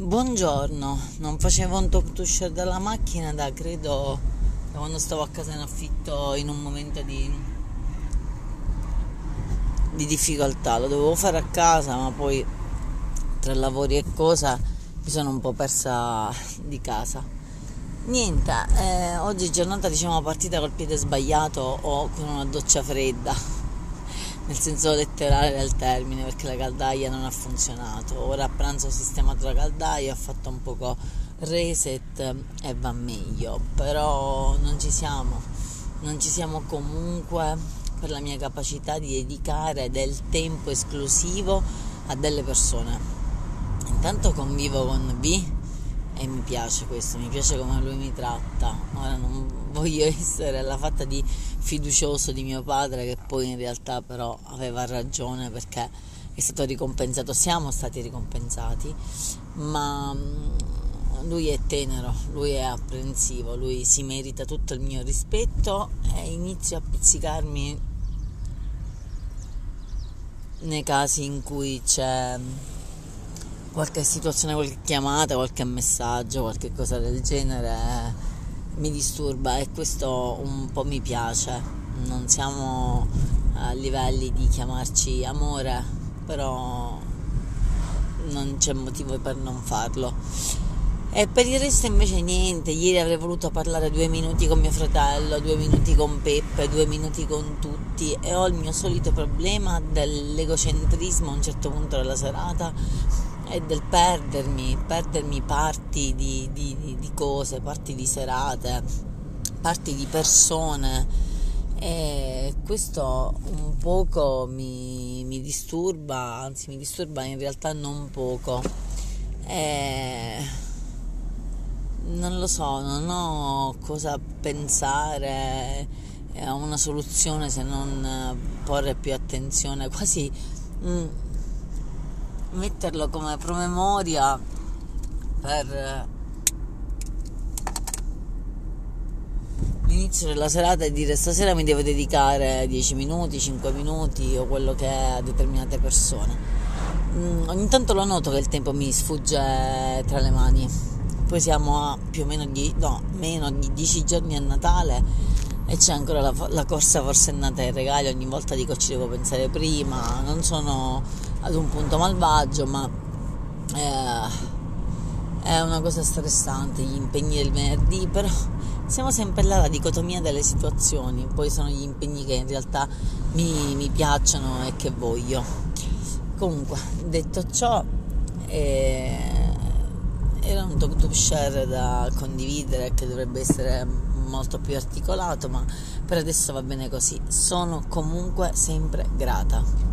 buongiorno, non facevo un talk to share dalla macchina da credo da quando stavo a casa in affitto in un momento di, di difficoltà. Lo dovevo fare a casa, ma poi tra lavori e cosa mi sono un po' persa di casa. Niente, eh, oggi giornata diciamo partita col piede sbagliato o con una doccia fredda nel senso letterale del termine perché la caldaia non ha funzionato. Ora a pranzo ho sistemato la caldaia, ho fatto un poco reset e va meglio, però non ci siamo, non ci siamo comunque per la mia capacità di dedicare del tempo esclusivo a delle persone. Intanto convivo con B e mi piace questo, mi piace come lui mi tratta. Ora non voglio essere alla fatta di fiducioso di mio padre che poi in realtà però aveva ragione perché è stato ricompensato, siamo stati ricompensati, ma mm, lui è tenero, lui è apprensivo, lui si merita tutto il mio rispetto e inizio a pizzicarmi nei casi in cui c'è qualche situazione, qualche chiamata, qualche messaggio, qualche cosa del genere mi disturba e questo un po' mi piace. Non siamo a livelli di chiamarci amore, però non c'è motivo per non farlo. E per il resto invece niente, ieri avrei voluto parlare due minuti con mio fratello, due minuti con Peppe, due minuti con tutti e ho il mio solito problema dell'egocentrismo a un certo punto della serata e del perdermi, perdermi parti di, di, di cose, parti di serate, parti di persone e questo un poco mi, mi disturba, anzi mi disturba in realtà non poco. E non lo so, non ho cosa pensare a una soluzione se non porre più attenzione, quasi... Mm, metterlo come promemoria per l'inizio della serata e dire stasera mi devo dedicare 10 minuti, 5 minuti o quello che è a determinate persone. Mm, ogni tanto lo noto che il tempo mi sfugge tra le mani. Poi siamo a più o meno di, no, meno di 10 giorni a Natale e c'è ancora la, la corsa forse annata ai regali. Ogni volta dico ci devo pensare prima. Non sono ad un punto malvagio, ma eh, è una cosa stressante, gli impegni del venerdì, però siamo sempre là, la dicotomia delle situazioni, poi sono gli impegni che in realtà mi, mi piacciono e che voglio. Comunque, detto ciò, eh, era un talk to share da condividere che dovrebbe essere molto più articolato, ma per adesso va bene così. Sono comunque sempre grata.